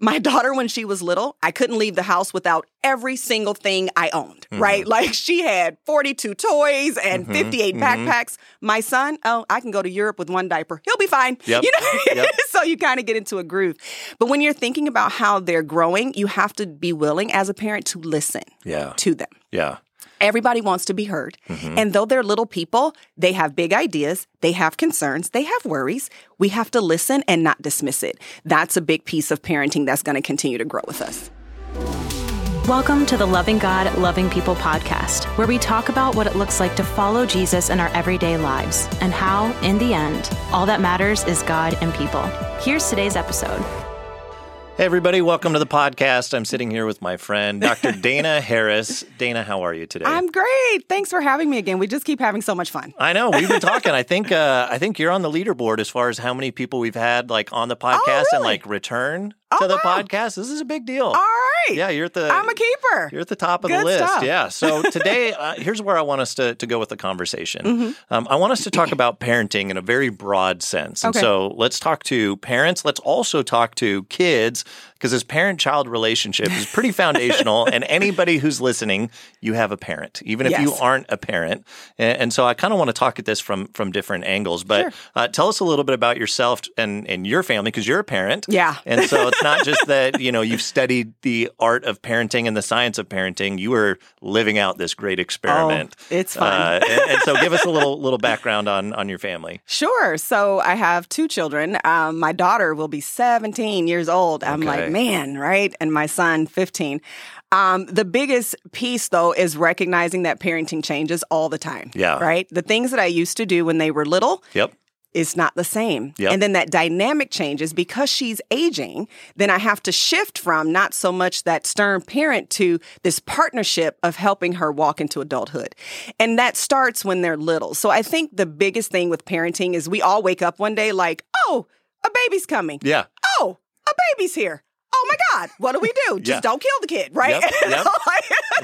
my daughter, when she was little, I couldn't leave the house without every single thing I owned, Mm-hmm. right? Like she had 42 toys and 58 mm-hmm. backpacks. My son, oh, I can go to Europe with one diaper. He'll be fine. Yep, You know, yep. so you kind of get into a groove. But when you're thinking about how they're growing, you have to be willing as a parent to listen Yeah. to them. Yeah. Everybody wants to be heard. Mm-hmm. And though they're little people, they have big ideas, they have concerns, they have worries. We have to listen and not dismiss it. That's a big piece of parenting that's going to continue to grow with us. Welcome to the Loving God, Loving People podcast, where we talk about what it looks like to follow Jesus in our everyday lives and how, in the end, all that matters is God and people. Here's today's episode. Hey, everybody, welcome to the podcast. I'm sitting here with my friend, Dr. Dayna Harris. Dayna, how are you today? I'm great. Thanks for having me again. We just keep having so much fun. I know we've been talking. I think uh, I think you're on the leaderboard as far as how many people we've had like on the podcast and really? like return Oh, to the wow. podcast. This is a big deal. All right. Yeah, you're at the I'm a keeper. You're at the top of the list. stuff. Yeah. So today, uh, here's where I want us to, to go with the conversation. Mm-hmm. Um, I want us to talk about parenting in a very broad sense. And Okay. so let's talk to parents. Let's also talk to kids because this parent child relationship is pretty foundational. and anybody who's listening, you have a parent, even if you aren't a parent. And, and so I kind of want to talk at this from from different angles. But Sure. uh, tell us a little bit about yourself and, and your family because you're a parent. Yeah. And so it's not just that, you know, you've studied the art of parenting and the science of parenting. You are living out this great experiment. Oh, it's fun. Uh, and, and so give us a little little background on on your family. Sure. So I have two children. Um, my daughter will be 17 years old. I'm Okay. like, man, right? And my son, 15. Um, the biggest piece, though, is recognizing that parenting changes all the time. Yeah. Right? The things that I used to do when they were little, Yep. It's not the same. Yep. And then that dynamic changes because she's aging. Then I have to shift from not so much that stern parent to this partnership of helping her walk into adulthood. And that starts when they're little. So I think the biggest thing with parenting is we all wake up one day like, oh, a baby's coming. Yeah. Oh, a baby's here. Oh my God, what do we do? Just Yeah. don't kill the kid, right? Yep, yep.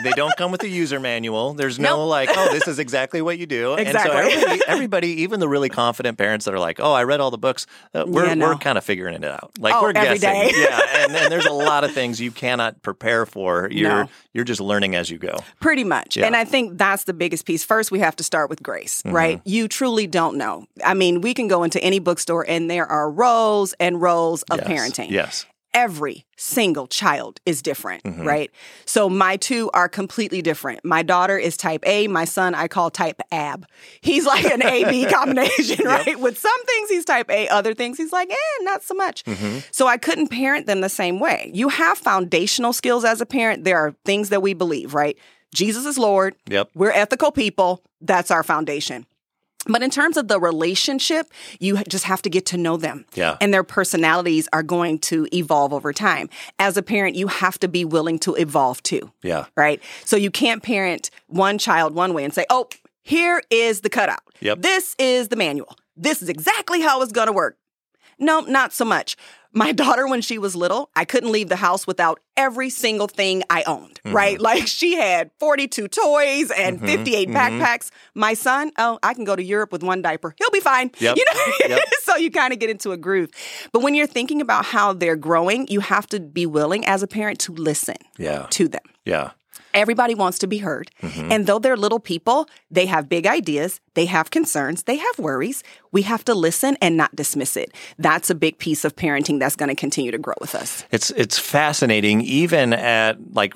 They don't come with a user manual. There's no Nope. like, oh, this is exactly what you do. And Exactly. so everybody, everybody, even the really confident parents that are like, oh, I read all the books, uh, we're, Yeah, no. we're kind of figuring it out. Like Oh, we're guessing. yeah. And, and there's a lot of things you cannot prepare for. You're No. you're just learning as you go. Pretty much. Yeah. And I think that's the biggest piece. First, we have to start with grace, Mm-hmm. right? You truly don't know. I mean, we can go into any bookstore and there are rows and rows of Yes. parenting. Yes. Every single child is different, Mm-hmm. right? So my two are completely different. My daughter is type A. My son, I call type AB. He's like an A B combination, right? With some things, he's type A. Other things, he's like, eh, not so much. Mm-hmm. So I couldn't parent them the same way. You have foundational skills as a parent. There are things that we believe, right? Jesus is Lord. Yep. We're ethical people. That's our foundation. But in terms of the relationship, you just have to get to know them. Yeah. And their personalities are going to evolve over time. As a parent, you have to be willing to evolve too, Yeah. right? So you can't parent one child one way and say, oh, here is the cutout. Yep. This is the manual. This is exactly how it's going to work. No, not so much. My daughter, when she was little, I couldn't leave the house without every single thing I owned, Mm-hmm. right? Like she had 42 toys and 58 Mm-hmm. backpacks. My son, oh, I can go to Europe with one diaper. He'll be fine. Yep. You know, Yep. so you kind of get into a groove. But when you're thinking about how they're growing, you have to be willing as a parent to listen Yeah. to them. Yeah. Everybody wants to be heard. Mm-hmm. And though they're little people, they have big ideas, they have concerns, they have worries. We have to listen and not dismiss it. That's a big piece of parenting that's going to continue to grow with us. It's it's fascinating even at like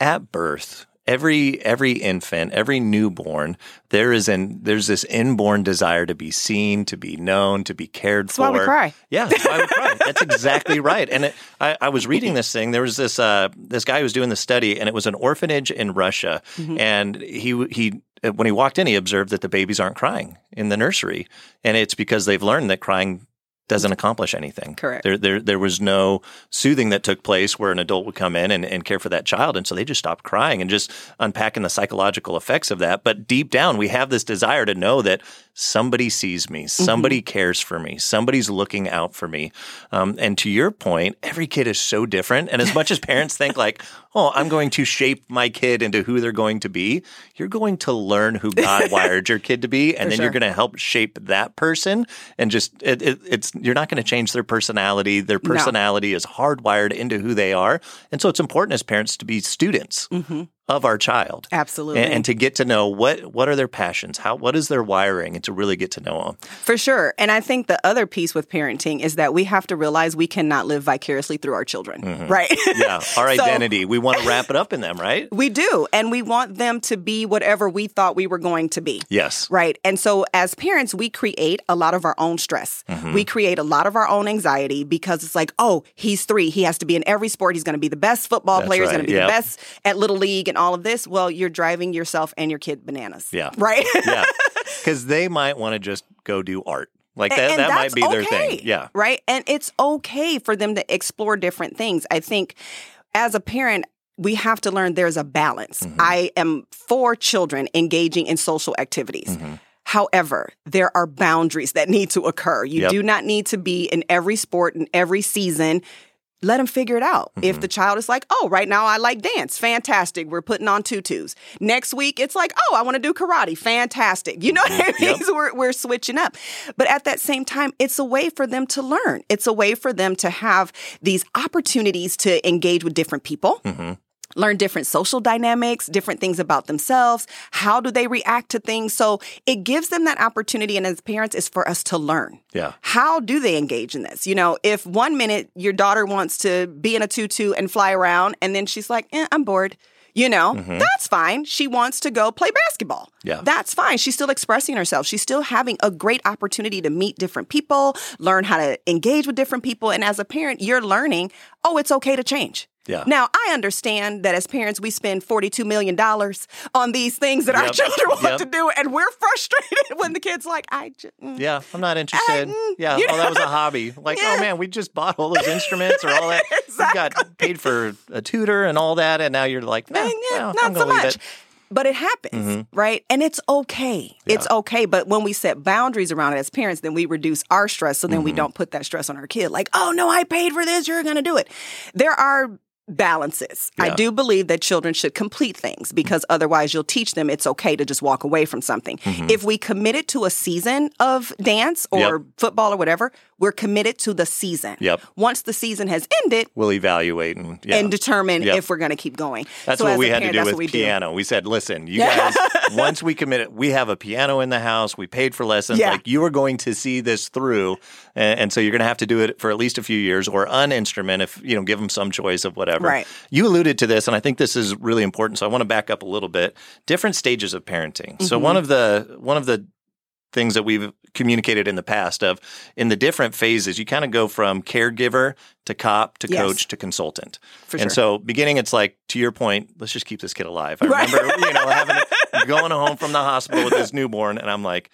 at birth. Every every infant, every newborn, there is an there's this inborn desire to be seen, to be known, to be cared That's for. why we cry. Yeah, that's why we cry. That's exactly right. And it, I, I was reading this thing. There was this uh, this guy who was doing the study, and it was an orphanage in Russia. Mm-hmm. And he he when he walked in, he observed that the babies aren't crying in the nursery, and it's because they've learned that crying doesn't accomplish anything. Correct. There, there, there was no soothing that took place where an adult would come in and, and care for that child. And so they just stopped crying and just unpacking the psychological effects of that. But deep down, we have this desire to know that somebody sees me, Mm-hmm. somebody cares for me, somebody's looking out for me. Um, and to your point, every kid is so different. And as much as parents think like, oh, I'm going to shape my kid into who they're going to be, you're going to learn who God wired your kid to be, and For then sure. you're going to help shape that person. And just it, it, it's you're not going to change their personality. Their No. personality is hardwired into who they are, and so it's important as parents to be students of our child. Absolutely. And, and to get to know what what are their passions, how what is their wiring, and to really get to know them. For sure. And I think the other piece with parenting is that we have to realize we cannot live vicariously through our children, right? Mm-hmm. Yeah, our So- identity. We want to wrap it up in them, right? we do. And we want them to be whatever we thought we were going to be. Yes. Right. And so as parents, we create a lot of our own stress. Mm-hmm. We create a lot of our own anxiety because it's like, oh, he's three. He has to be in every sport. He's going to be the best football That's player. He's going to be Yep. the best at Little League and all of this. Well, you're driving yourself and your kid bananas. Yeah. Right. Yeah, because they might want to just go do art. Like that. And that might be their thing. Yeah. Right. And it's okay for them to explore different things. I think as a parent, we have to learn there's a balance. Mm-hmm. I am for children engaging in social activities. Mm-hmm. However, there are boundaries that need to occur. You Yep. do not need to be in every sport in every season. Let them figure it out. Mm-hmm. If the child is like, oh, right now I like dance, fantastic. We're putting on tutus. Next week, it's like, oh, I want to do karate, fantastic. You know what I mean? Yep. So we're, we're switching up. But at that same time, it's a way for them to learn. It's a way for them to have these opportunities to engage with different people. Learn different social dynamics, different things about themselves. How do they react to things? So it gives them that opportunity. And as parents, is for us to learn. Yeah. How do they engage in this? You know, if one minute your daughter wants to be in a tutu and fly around, and then she's like, eh, I'm bored. You know, that's fine. She wants to go play basketball. Yeah. That's fine. She's still expressing herself. She's still having a great opportunity to meet different people, learn how to engage with different people. And as a parent, you're learning, oh, it's okay to change. Yeah. Now, I understand that as parents, we spend $42 million on these things that our children want Yep. to do. And we're frustrated when the kid's like, I just, mm, Yeah, I'm not interested. mm, yeah, you oh, that was a hobby. Like, Yeah. oh man, we just bought all those instruments or all that. We got paid for a tutor and all that, and now you're like, nah, yeah, no, not so much. it. Mm-hmm. But it happens, right? And it's okay. It's okay. But when we set boundaries around it as parents, then we reduce our stress. So then Mm-hmm. we don't put that stress on our kid. Like, oh no, I paid for this. You're going to do it. There are balances. I do believe that children should complete things because otherwise you'll teach them it's okay to just walk away from something. If we committed to a season of dance or Mm-hmm. Yep. football or whatever, we're committed to the season. Yep. Once the season has ended, We'll evaluate and yeah. and determine Yep. if we're going to keep going. That's So what we had parent, to do with we do. piano. We said, listen, you guys, once we committed, we have a piano in the house. We paid for lessons. Yeah. Like you are going to see this through, and, and so you're going to have to do it for at least a few years, or an instrument if you know, give them some choice of whatever. Right. You alluded to this, and I think this is really important. So I want to back up a little bit. Different stages of parenting. So Mm-hmm. one of the one of the things that we've communicated in the past of in the different phases you kind of go from caregiver to cop to Yes. coach to consultant For and sure. so beginning it's like to your point let's just keep this kid alive i Right. remember you know having going home from the hospital with this newborn and i'm like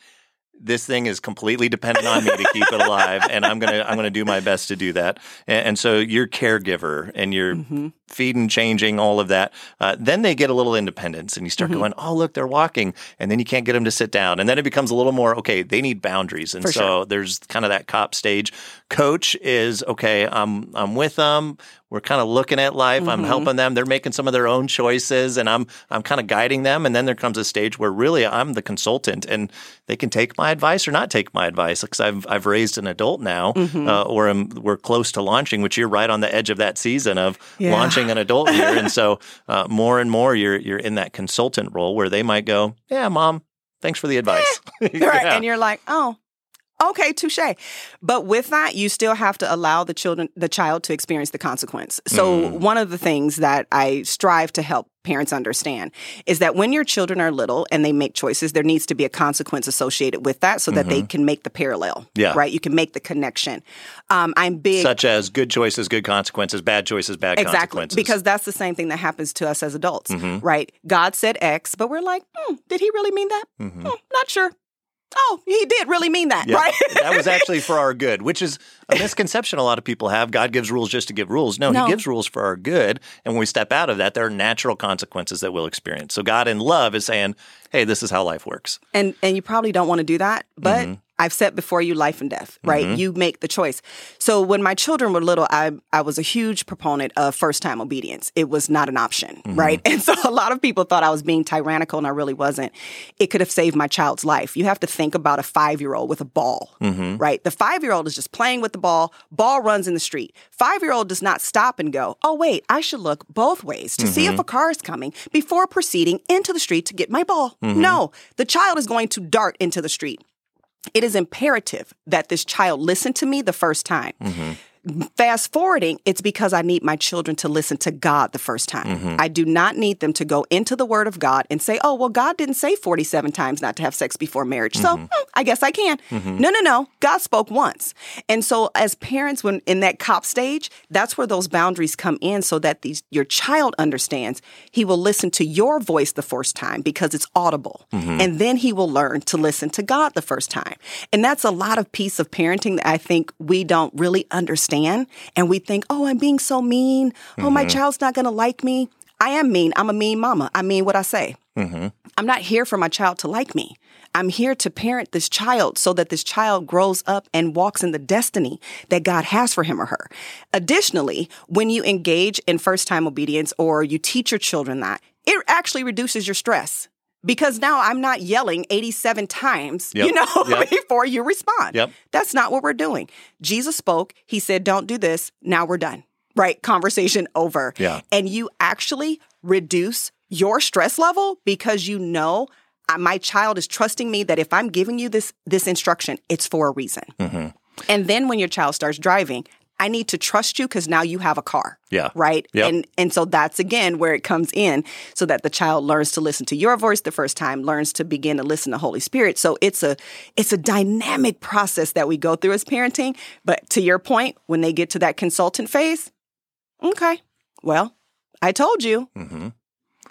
this thing is completely dependent on me to keep it alive and i'm gonna i'm gonna do my best to do that and, and so you're caregiver and you're Mm-hmm. Feeding changing all of that uh, then they get a little independence and you start Mm-hmm. going oh look they're walking and then you can't get them to sit down and then it becomes a little more okay they need boundaries and For so sure. there's kind of that cop stage coach is okay i'm i'm with them we're kind of looking at life Mm-hmm. i'm helping them they're making some of their own choices and i'm i'm kind of guiding them and then there comes a stage where really i'm the consultant and they can take my advice or not take my advice because i've i've raised an adult now Mm-hmm. uh, or I'm, we're close to launching which you're right on the edge of that season of Yeah. launching an adult year and so uh, more and more you're you're in that consultant role where they might go yeah mom thanks for the advice. Right? And you're like, oh, okay, touche. But with that, you still have to allow the children, the child, to experience the consequence. So Mm. one of the things that I strive to help parents understand is that when your children are little and they make choices, there needs to be a consequence associated with that, so that they can make the parallel. Mm-hmm. Yeah. right. You can make the connection. Um, I'm big. such as good choices, good consequences, bad choices, bad Exactly, consequences. because that's the same thing that happens to us as adults, Mm-hmm. right? God said X, but we're like, hmm, did he really mean that? Mm-hmm. Hmm, not sure. Oh, he did really mean that, Yeah, right? that was actually for our good, which is a misconception a lot of people have. God gives rules just to give rules. No, No. He gives rules for our good. And when we step out of that, there are natural consequences that we'll experience. So God in love is saying, hey, this is how life works. and and you probably don't want to do that, but Mm-hmm. I've set before you life and death, right? You make the choice. So when my children were little, I I was a huge proponent of first time obedience. It was not an option, Mm-hmm. right? And so a lot of people thought I was being tyrannical, and I really wasn't. It could have saved my child's life. You have to think about a five year old with a ball, Mm-hmm. right? The five year old is just playing with the ball. Ball runs in the street. Five year old does not stop and go, "Oh wait, I should look both ways to see if a car is coming before proceeding into the street to get my ball." No, the child is going to dart into the street it is imperative that this child listen to me the first time. Mm-hmm. Fast forwarding, it's because I need my children to listen to God the first time. Mm-hmm. I do not need them to go into the Word of God and say, oh, well, God didn't say 47 times not to have sex before marriage. So mm-hmm. hmm, I guess I can. Mm-hmm. No, no, no. God spoke once. And so, as parents, when in that cop stage, that's where those boundaries come in so that these, your child understands he will listen to your voice the first time because it's audible. And then he will learn to listen to God the first time. And that's a lot of piece of parenting that I think we don't really understand. And we think, oh, I'm being so mean. Oh, my mm-hmm. child's not going to like me. I am mean. I'm a mean mama. I mean what I say. Mm-hmm. I'm not here for my child to like me. I'm here to parent this child so that this child grows up and walks in the destiny that God has for him or her. Additionally, when you engage in first time obedience or you teach your children that, it actually reduces your stress. Because now I'm not yelling 87 times, Yep. you know, Yep. before you respond. Yep. That's not what we're doing. Jesus spoke, he said, Don't do this. Now we're done. Right? Conversation over. Yeah. And you actually reduce your stress level because you know uh, my child is trusting me that if I'm giving you this this instruction, it's for a reason. Mm-hmm. And then when your child starts driving, I need to trust you because now you have a car. Yeah. Right. Yep. And and so that's again where it comes in, so that the child learns to listen to your voice the first time, learns to begin to listen to Holy Spirit. So it's a it's a dynamic process that we go through as parenting. But to your point, when they get to that consultant phase, okay, well, I told you. Mm-hmm.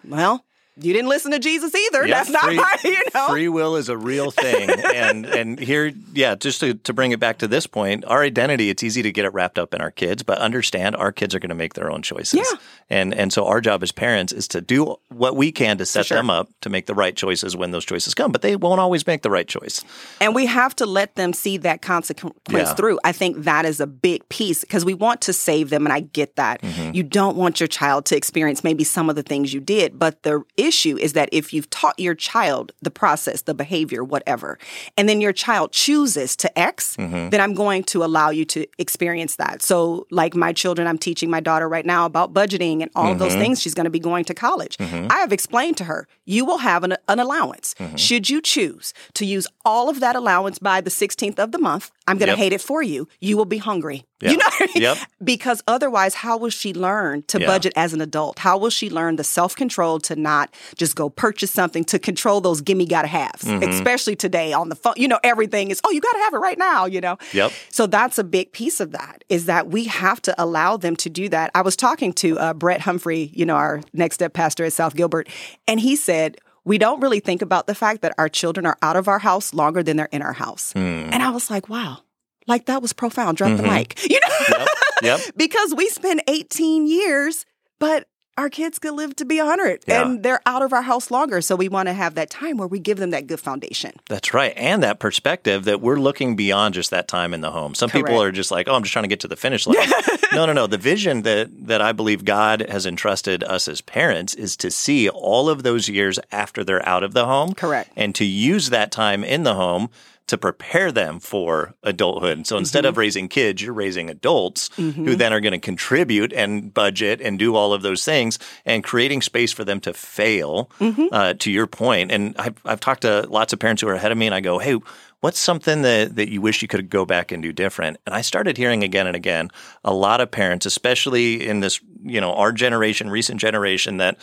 Well, you didn't listen to Jesus either. Yeah, That's not free, right, you know. Free will is a real thing, and and here, yeah, just to, to bring it back to this point, our identity. It's easy to get it wrapped up in our kids, but understand our kids are going to make their own choices. Yeah. and and so our job as parents is to do what we can to set sure. them up to make the right choices when those choices come. But they won't always make the right choice. And we have to let them see that consequence Yeah. through. I think that is a big piece because we want to save them. And I get that. Mm-hmm. You don't want your child to experience maybe some of the things you did. But the issue is that if you've taught your child the process, the behavior, whatever, and then your child chooses to X, Mm-hmm. then I'm going to allow you to experience that. So, like my children, I'm teaching my daughter right now about budgeting and all Mm-hmm. those things. She's going to be going to college. I have explained to her, you will have an, an allowance. Mm-hmm. Should you choose to use all of that allowance by the 16th of the month, I'm going to Yep. hate it for you. You will be hungry. Yeah. You know what I mean? Yep. Because otherwise, how will she learn to Yeah. budget as an adult? How will she learn the self control to not just go purchase something to control those gimme gotta haves? Mm-hmm. Especially today on the phone. You know, everything is, oh, you gotta have it right now, you know? Yep. So that's a big piece of that is that we have to allow them to do that. I was talking to uh, Brett Humphrey, you know, our next step pastor at South Gilbert, and he said, we don't really think about the fact that our children are out of our house longer than they're in our house. Hmm. And I was like, wow, like that was profound. Drop the mic, you know, Mm-hmm. Yep. because we spend 18 years, but our kids could live to be 100 Yeah. and they're out of our house longer. So we want to have that time where we give them that good foundation. That's right. And that perspective that we're looking beyond just that time in the home. Some people are just like, oh, I'm just trying to get to the finish line. no, no, no. The vision that, that I believe God has entrusted us as parents is to see all of those years after they're out of the home. Correct. And to use that time in the home to prepare them for adulthood. So instead Mm-hmm. of raising kids, you're raising adults who then are going to contribute and budget and do all of those things and creating space for them to fail, Mm-hmm. uh, to your point. And I've, I've talked to lots of parents who are ahead of me and I go, hey, what's something that, that you wish you could go back and do different? And I started hearing again and again a lot of parents, especially in this, you know, our generation, recent generation that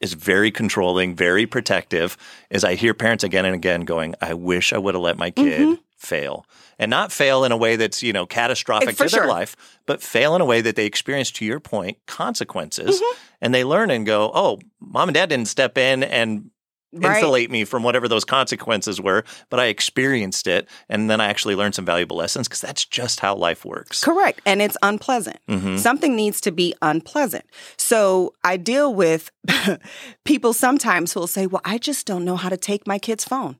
is very controlling, very protective, is I hear parents again and again going, I wish I would have let my kid Mm-hmm. fail. And not fail in a way that's, you know, catastrophic For to their sure. life, but fail in a way that they experience, to your point, consequences. Mm-hmm. And they learn and go, oh, mom and dad didn't step in and Right. insulate me from whatever those consequences were, but I experienced it and then I actually learned some valuable lessons because that's just how life works. Correct. And it's unpleasant. Mm-hmm. Something needs to be unpleasant. So I deal with people sometimes who will say, Well, I just don't know how to take my kid's phone.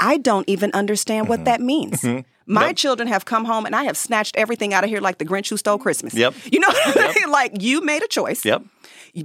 I don't even understand what that means. My Mm-hmm. Yep. children have come home and I have snatched everything out of here like the Grinch who stole Christmas. Yep. You know, mean? like you made a choice. Yep.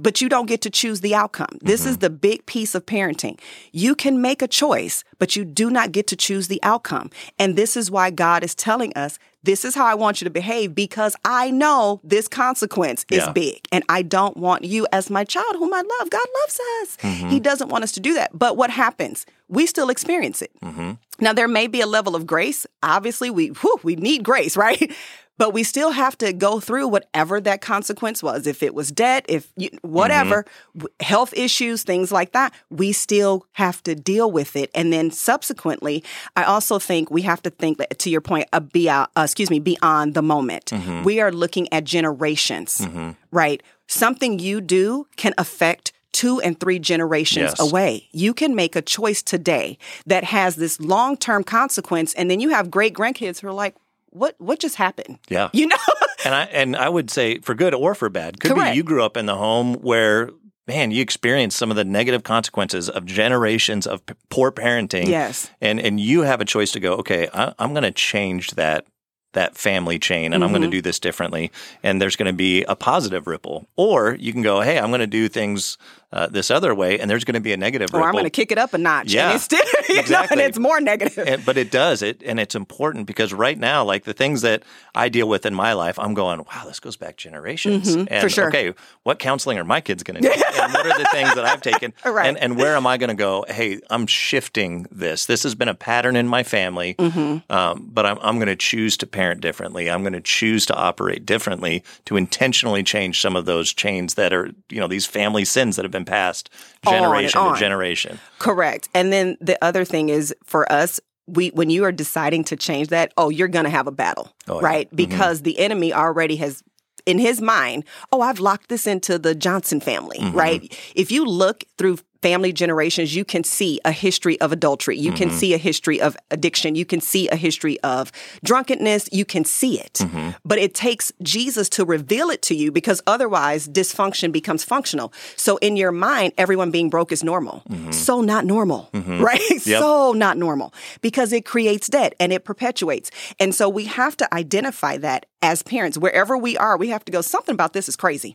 But you don't get to choose the outcome. This is mm-hmm. the big piece of parenting. You can make a choice, but you do not get to choose the outcome. And this is why God is telling us this is how I want you to behave because I know this consequence is Yeah. big. And I don't want you as my child whom I love. God loves us. Mm-hmm. He doesn't want us to do that. But what happens? We still experience it. Mm-hmm. Now there may be a level of grace. Obviously, we whew, we need grace, right? But we still have to go through whatever that consequence was. If it was debt, if you, whatever, w- health issues, things like that, we still have to deal with it. And then subsequently, I also think we have to think that, to your point, uh, be, uh, excuse me, beyond the moment. We are looking at generations, right? Something you do can affect two and three generations Yes. away. You can make a choice today that has this long term consequence, and then you have great grandkids who are like, "What? What just happened?" Yeah. You know. And I and I would say for good or for bad. Could Correct. be you grew up in the home where man, you experienced some of the negative consequences of generations of p- poor parenting. Yes. And and you have a choice to go, okay, I, I'm going to change that that family chain and I'm Mm-hmm. going to do this differently and there's going to be a positive ripple or you can go hey i'm going to do things uh, this other way and there's going to be a negative or ripple I'm going to kick it up a notch. Yeah, and it's still, you know, exactly. and it's more negative. and, but it does it and it's important because right now like the things that i deal with in my life i'm going wow this goes back generations and Mm-hmm, for sure. okay what counseling are my kids going to do and what are the things that i've taken Right. and, and where am i going to go hey i'm shifting this this has been a pattern in my family Mm-hmm. um, but i'm, I'm going to choose to parent differently i'm going to choose to operate differently to intentionally change some of those chains that are you know these family sins that have been passed generation on. to generation Correct. And then the other thing is for us, we when you are deciding to change that, oh, you're going to have a battle, Oh, yeah. right? Mm-hmm. Because the enemy already has in his mind, oh, I've locked this into the Johnson family, mm-hmm. right? If you look through family generations, you can see a history of adultery. You can mm-hmm. see a history of addiction. You can see a history of drunkenness. You can see it. Mm-hmm. But it takes Jesus to reveal it to you because otherwise dysfunction becomes functional. So in your mind, everyone being broke is normal. Mm-hmm. So not normal, right? So not normal because it creates debt and it perpetuates. And so we have to identify that as parents. Wherever we are, we have to go, something about this is crazy.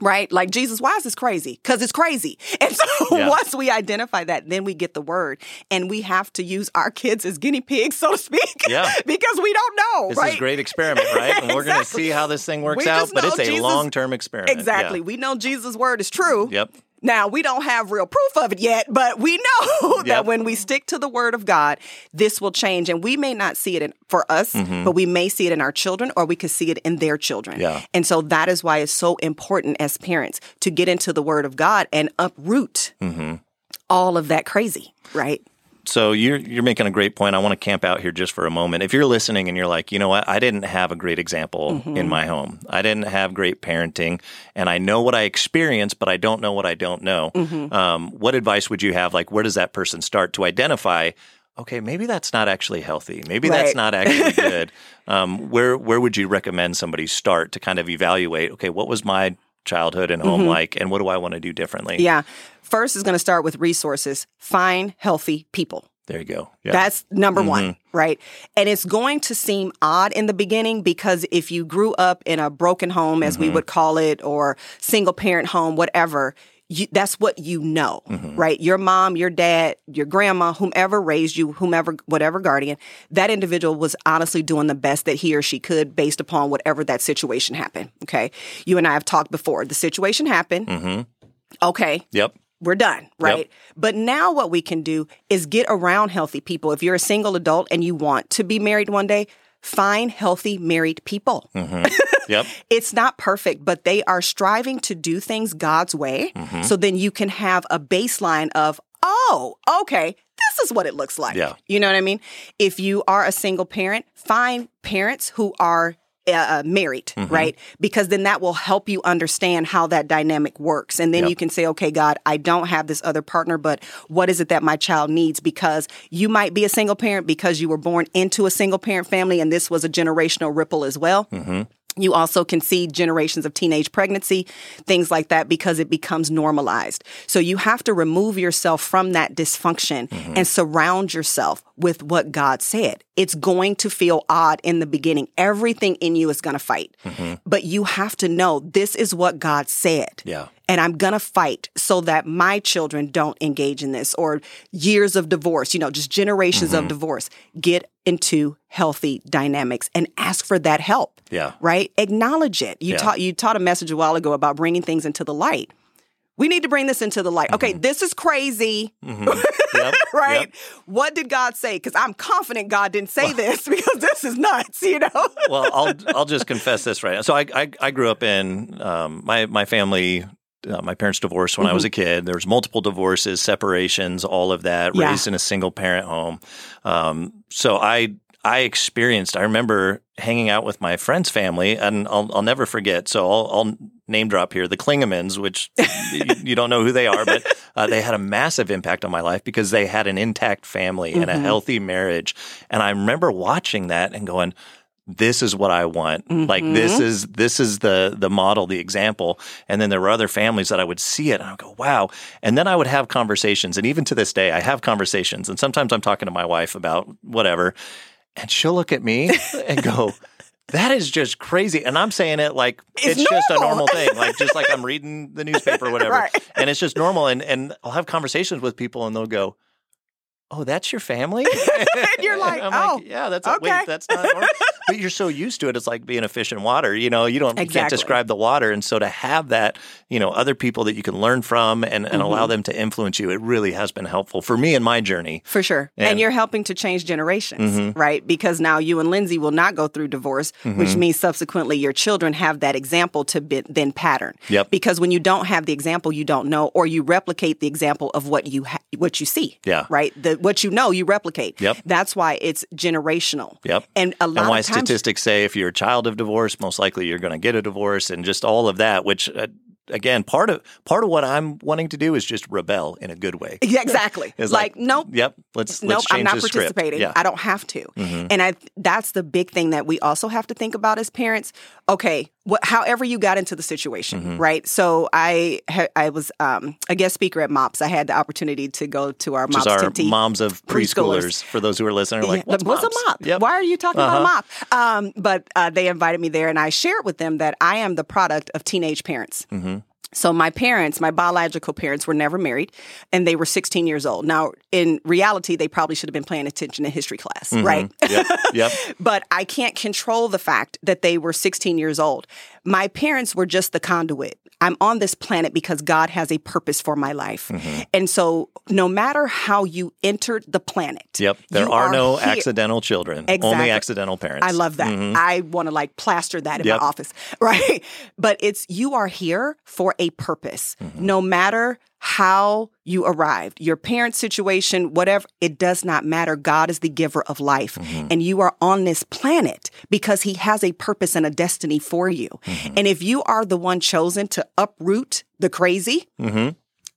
Right? Like, Jesus, why is this crazy? Because it's crazy. And so Yeah. once we identify that, then we get the word. And we have to use our kids as guinea pigs, so to speak. Yeah. because we don't know. This right? is a great experiment, right? And we're going to see how this thing works We out, but it's a long term experiment. Exactly. Yeah. We know Jesus' word is true. Yep. Now, we don't have real proof of it yet, but we know that Yep. when we stick to the word of God, this will change. And we may not see it in, for us, but we may see it in our children or we could see it in their children. Mm-hmm. Yeah. And so that is why it's so important as parents to get into the word of God and uproot Mm-hmm. all of that crazy, right? So you're you're making a great point. I want to camp out here just for a moment. If you're listening and you're like, you know what, I didn't have a great example Mm-hmm. in my home. I didn't have great parenting, and I know what I experienced, but I don't know what I don't know. Mm-hmm. Um, what advice would you have? Like, where does that person start to identify? Okay, maybe that's not actually healthy. Maybe that's not actually good. um, where where would you recommend somebody start to kind of evaluate? Okay, what was my childhood and home like, and what do I want to do differently? Mm-hmm. Yeah. First is going to start with resources. Find healthy people. There you go. Yeah. That's number one, right? And it's going to seem odd in the beginning because if you grew up in a broken home, as we would call it, or single parent home, whatever, you, that's what you know, mm-hmm. right? Your mom, your dad, your grandma, whomever raised you, whomever, whatever guardian, that individual was honestly doing the best that he or she could based upon whatever that situation happened. Okay. You and I have talked before. The situation happened. Mm-hmm. Okay yep. we're done, right? But now what we can do is get around healthy people. If you're a single adult and you want to be married one day, find healthy married people. Mm-hmm. Yep. It's not perfect, but they are striving to do things God's way. Mm-hmm. So then you can have a baseline of, oh, okay, this is what it looks like. Yeah. You know what I mean? If you are a single parent, find parents who are Uh, uh, married, mm-hmm. right? Because then that will help you understand how that dynamic works. And then Yep. you can say, okay, God, I don't have this other partner, but what is it that my child needs? Because you might be a single parent because you were born into a single parent family and this was a generational ripple as well. Mm-hmm. You also can see generations of teenage pregnancy, things like that, because it becomes normalized. So you have to remove yourself from that dysfunction mm-hmm. and surround yourself with what God said. It's going to feel odd in the beginning. Everything in you is going to fight. Mm-hmm. But you have to know this is what God said. Yeah. And I'm going to fight so that my children don't engage in this or years of divorce, you know, just generations Mm-hmm. of divorce. Get into healthy dynamics and ask for that help Yeah. right? Acknowledge it. You Yeah. taught you taught a message a while ago about bringing things into the light. We need to bring this into the light. Okay, this is crazy, Yep. right? Yep. What did God say? Because I'm confident God didn't say this because this is nuts, you know? well, I'll I'll just confess this right. So I I, I grew up in um, my my family. Uh, my parents divorced when I was a kid. There was multiple divorces, separations, all of that. Yeah. Raised in a single parent home. Um, so I I experienced. I remember hanging out with my friend's family, and I'll I'll never forget. So I'll, I'll name drop here the Klingemans, which you, you don't know who they are, but uh, they had a massive impact on my life because they had an intact family and a healthy marriage. And I remember watching that and going this is what I want. Like this mm-hmm. is this is the the model, the example. And then there were other families that I would see it and I would go, wow. And then I would have conversations. And even to this day, I have conversations. And sometimes I'm talking to my wife about whatever, and she'll look at me and go, that is just crazy. And I'm saying it like it's, It's just a normal. normal thing. Like just like I'm reading the newspaper or whatever. Right. And it's just normal. And and I'll have conversations with people and they'll go, Oh, that's your family? And you're like, I'm "Oh, yeah, that's okay." wait, that's not normal. but you're so used to it. It's like being a fish in water. You know, you don't you can't describe the water. And so to have that, you know, other people that you can learn from and, and Mm-hmm. allow them to influence you, it really has been helpful for me in my journey. For sure. And, And- you're helping to change generations, Mm-hmm. right? Because now you and Lindsay will not go through divorce, which means subsequently your children have that example to be, then pattern. Yep. Because when you don't have the example, you don't know, or you replicate the example of what you ha- what you see. Yeah. Right. The what you know, you replicate. Yep. That's why it's generational. Yep. And a lot and why of times, statistics say if you're a child of divorce, most likely you're going to get a divorce, and just all of that. Which, uh, again, part of part of what I'm wanting to do is just rebel in a good way. Yeah, exactly. It's like, nope. Yep. Let's nope, let's change I'm not participating. Yeah. Mm-hmm. I don't have to. And I that's the big thing that we also have to think about as parents. Okay, what, however you got into the situation, Mm-hmm. right? So I ha- I was um, a guest speaker at MOPS. I had the opportunity to go to our Which MOPS our moms of preschoolers. preschoolers. For those who are listening, are like, Yeah, what's, what's moms? a mop? Yep. Why are you talking Uh-huh. about a mop? Um, but uh, they invited me there, and I shared with them that I am the product of teenage parents. Mm-hmm. So my parents, my biological parents, were never married, and they were 16 years old. Now, in reality, they probably should have been paying attention in history class, mm-hmm. right? Yep. Yep. but I can't control the fact that they were 16 years old. My parents were just the conduit. I'm on this planet because God has a purpose for my life. Mm-hmm. And so, no matter how you entered the planet, Yep. There you are, no here- accidental children. Exactly. Only accidental parents. I love that. I want to like plaster that in Yep. my office, right? But it's you are here for a purpose. No matter how you arrived, your parent situation, whatever, it does not matter. God is the giver of life. And you are on this planet because he has a purpose and a destiny for you. And if you are the one chosen to uproot the crazy,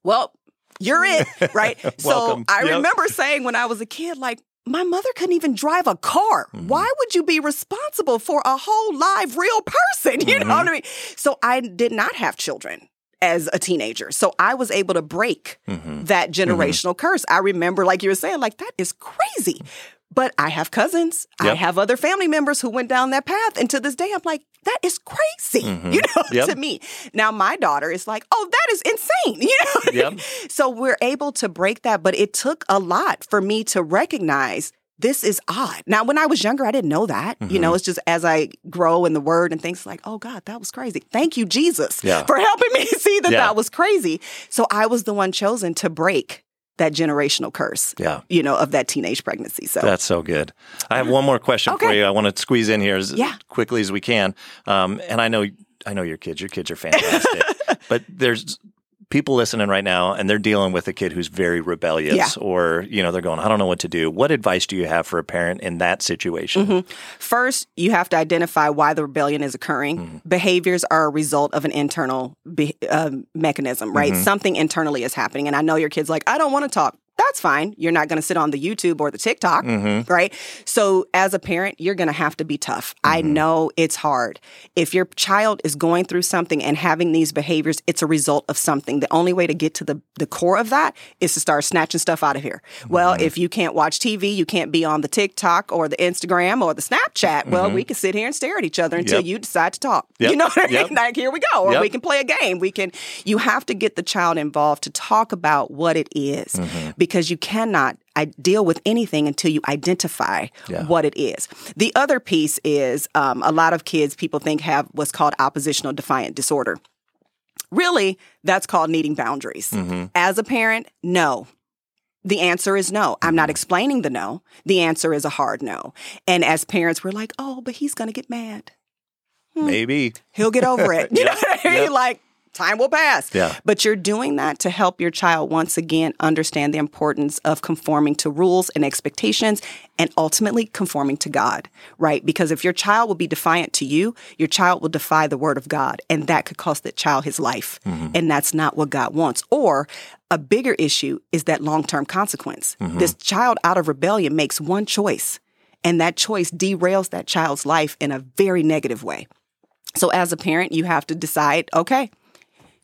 well, you're it, right? so I Yep. remember saying when I was a kid, like, my mother couldn't even drive a car. Mm-hmm. Why would you be responsible for a whole live, real person? You Mm-hmm. know what I mean? So I did not have children as a teenager. So I was able to break Mm-hmm. that generational curse. I remember, like you were saying, like, that is crazy. But I have cousins. I have other family members who went down that path. And to this day, I'm like, that is crazy, you know, Mm-hmm. Yep. to me. Now, my daughter is like, oh, that is insane, you know? Yep. So we're able to break that, but it took a lot for me to recognize this is odd. Now, when I was younger, I didn't know that. You Mm-hmm. know, it's just as I grow in the word and things like, oh God, that was crazy. Thank you, Jesus, Yeah. for helping me see that Yeah. that was crazy. So I was the one chosen to break that generational curse, Yeah. you know, of that teenage pregnancy. So That's so good. I have one more question for you. I want to squeeze in here as Yeah. quickly as we can. Um, and I know, I know your kids. Your kids are fantastic. but there's people listening right now and they're dealing with a kid who's very rebellious Yeah. or, you know, they're going, I don't know what to do. What advice do you have for a parent in that situation? Mm-hmm. First, you have to identify why the rebellion is occurring. Mm-hmm. Behaviors are a result of an internal be- um, mechanism, right? Mm-hmm. Something internally is happening. And I know your kid's like, I don't want to talk. That's fine. You're not going to sit on the YouTube or the TikTok, Mm-hmm. right? So, as a parent, you're going to have to be tough. I Mm-hmm. know it's hard. If your child is going through something and having these behaviors, it's a result of something. The only way to get to the, the core of that is to start snatching stuff out of here. Well, Mm-hmm. if you can't watch TV, you can't be on the TikTok or the Instagram or the Snapchat. Well, we can sit here and stare at each other until Mm-hmm. Yep. you decide to talk. Yep. You know what I mean? Yep. Like, here we go. Or we can play a game. We can, you have to get the child involved to talk about what it is Mm-hmm. Because you cannot I deal with anything until you identify Yeah. what it is. The other piece is um, a lot of kids people think have what's called oppositional defiant disorder. Really, that's called needing boundaries. Mm-hmm. As a parent, no. The answer is no. I'm not mm-hmm. explaining the no. The answer is a hard no. And as parents, we're like, oh, but he's going to get mad. Hmm. Maybe. He'll get over it. You know what I mean? Yep. Like, time will pass. Yeah. But you're doing that to help your child once again understand the importance of conforming to rules and expectations and ultimately conforming to God, right? Because if your child will be defiant to you, your child will defy the word of God, and that could cost that child his life. Mm-hmm. And that's not what God wants. Or a bigger issue is that long term consequence. Mm-hmm. This child out of rebellion makes one choice, and that choice derails that child's life in a very negative way. So as a parent, you have to decide, okay,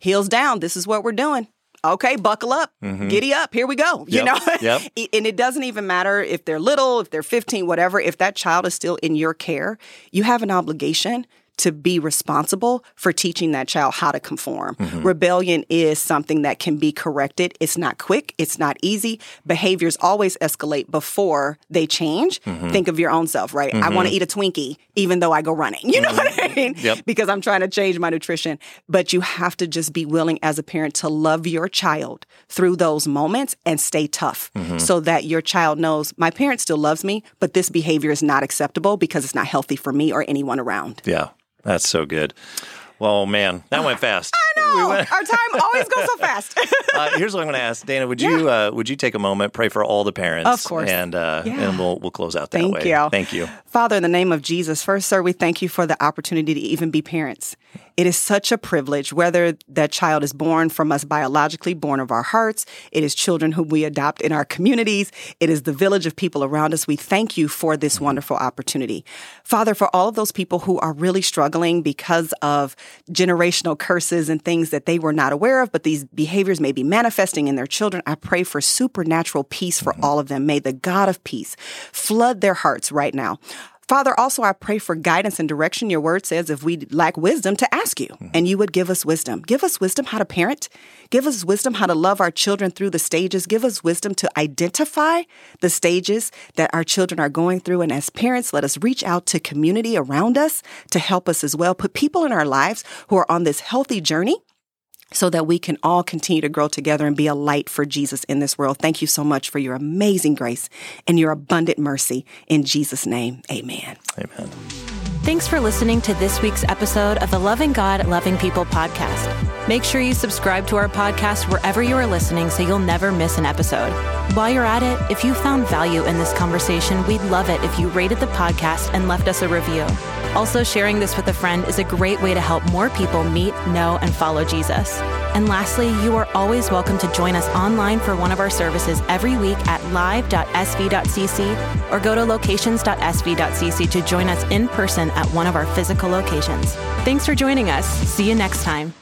heels down, this is what we're doing. Okay, buckle up, mm-hmm. giddy up, here we go. You Yep, know? yep. and it doesn't even matter if they're little, if they're 15, whatever, if that child is still in your care, you have an obligation to be responsible for teaching that child how to conform. Mm-hmm. Rebellion is something that can be corrected. It's not quick, it's not easy. Behaviors always escalate before they change. Mm-hmm. Think of your own self, right? I want to mm-hmm. eat a Twinkie even though I go running. You know what I mean? Yep. Because I'm trying to change my nutrition. But you have to just be willing as a parent to love your child through those moments and stay tough so that your child knows my parent still loves me, but this behavior is not acceptable because it's not healthy for me or anyone around. Yeah. That's so good. Well, man, that went fast. I know. Our time always goes so fast. uh, here's what I'm going to ask Dayna. Would you uh, would you take a moment, pray for all the parents, Of course. and uh, Yeah. and we'll we'll close out that Thank way. you. Thank you. Father, in the name of Jesus, first, sir, we thank you for the opportunity to even be parents. It is such a privilege, whether that child is born from us biologically, born of our hearts. It is children whom we adopt in our communities. It is the village of people around us. We thank you for this wonderful opportunity. Father, for all of those people who are really struggling because of generational curses and things that they were not aware of, but these behaviors may be manifesting in their children, I pray for supernatural peace for mm-hmm. all of them. May the God of peace flood their hearts right now. Father, also I pray for guidance and direction. Your word says if we lack wisdom to ask you, mm-hmm. and you would give us wisdom. Give us wisdom how to parent. Give us wisdom how to love our children through the stages. Give us wisdom to identify the stages that our children are going through. And as parents, let us reach out to community around us to help us as well. Put people in our lives who are on this healthy journey so that we can all continue to grow together and be a light for Jesus in this world. Thank you so much for your amazing grace and your abundant mercy. In Jesus' name, amen. Amen. Thanks for listening to this week's episode of the Loving God, Loving People podcast. Make sure you subscribe to our podcast wherever you are listening so you'll never miss an episode. While you're at it, if you found value in this conversation, we'd love it if you rated the podcast and left us a review. Also, sharing this with a friend is a great way to help more people meet, know, and follow Jesus. And lastly, you are always welcome to join us online for one of our services every week at live.sv.cc or go to locations.sv.cc to join us in person at one of our physical locations. Thanks for joining us. See you next time.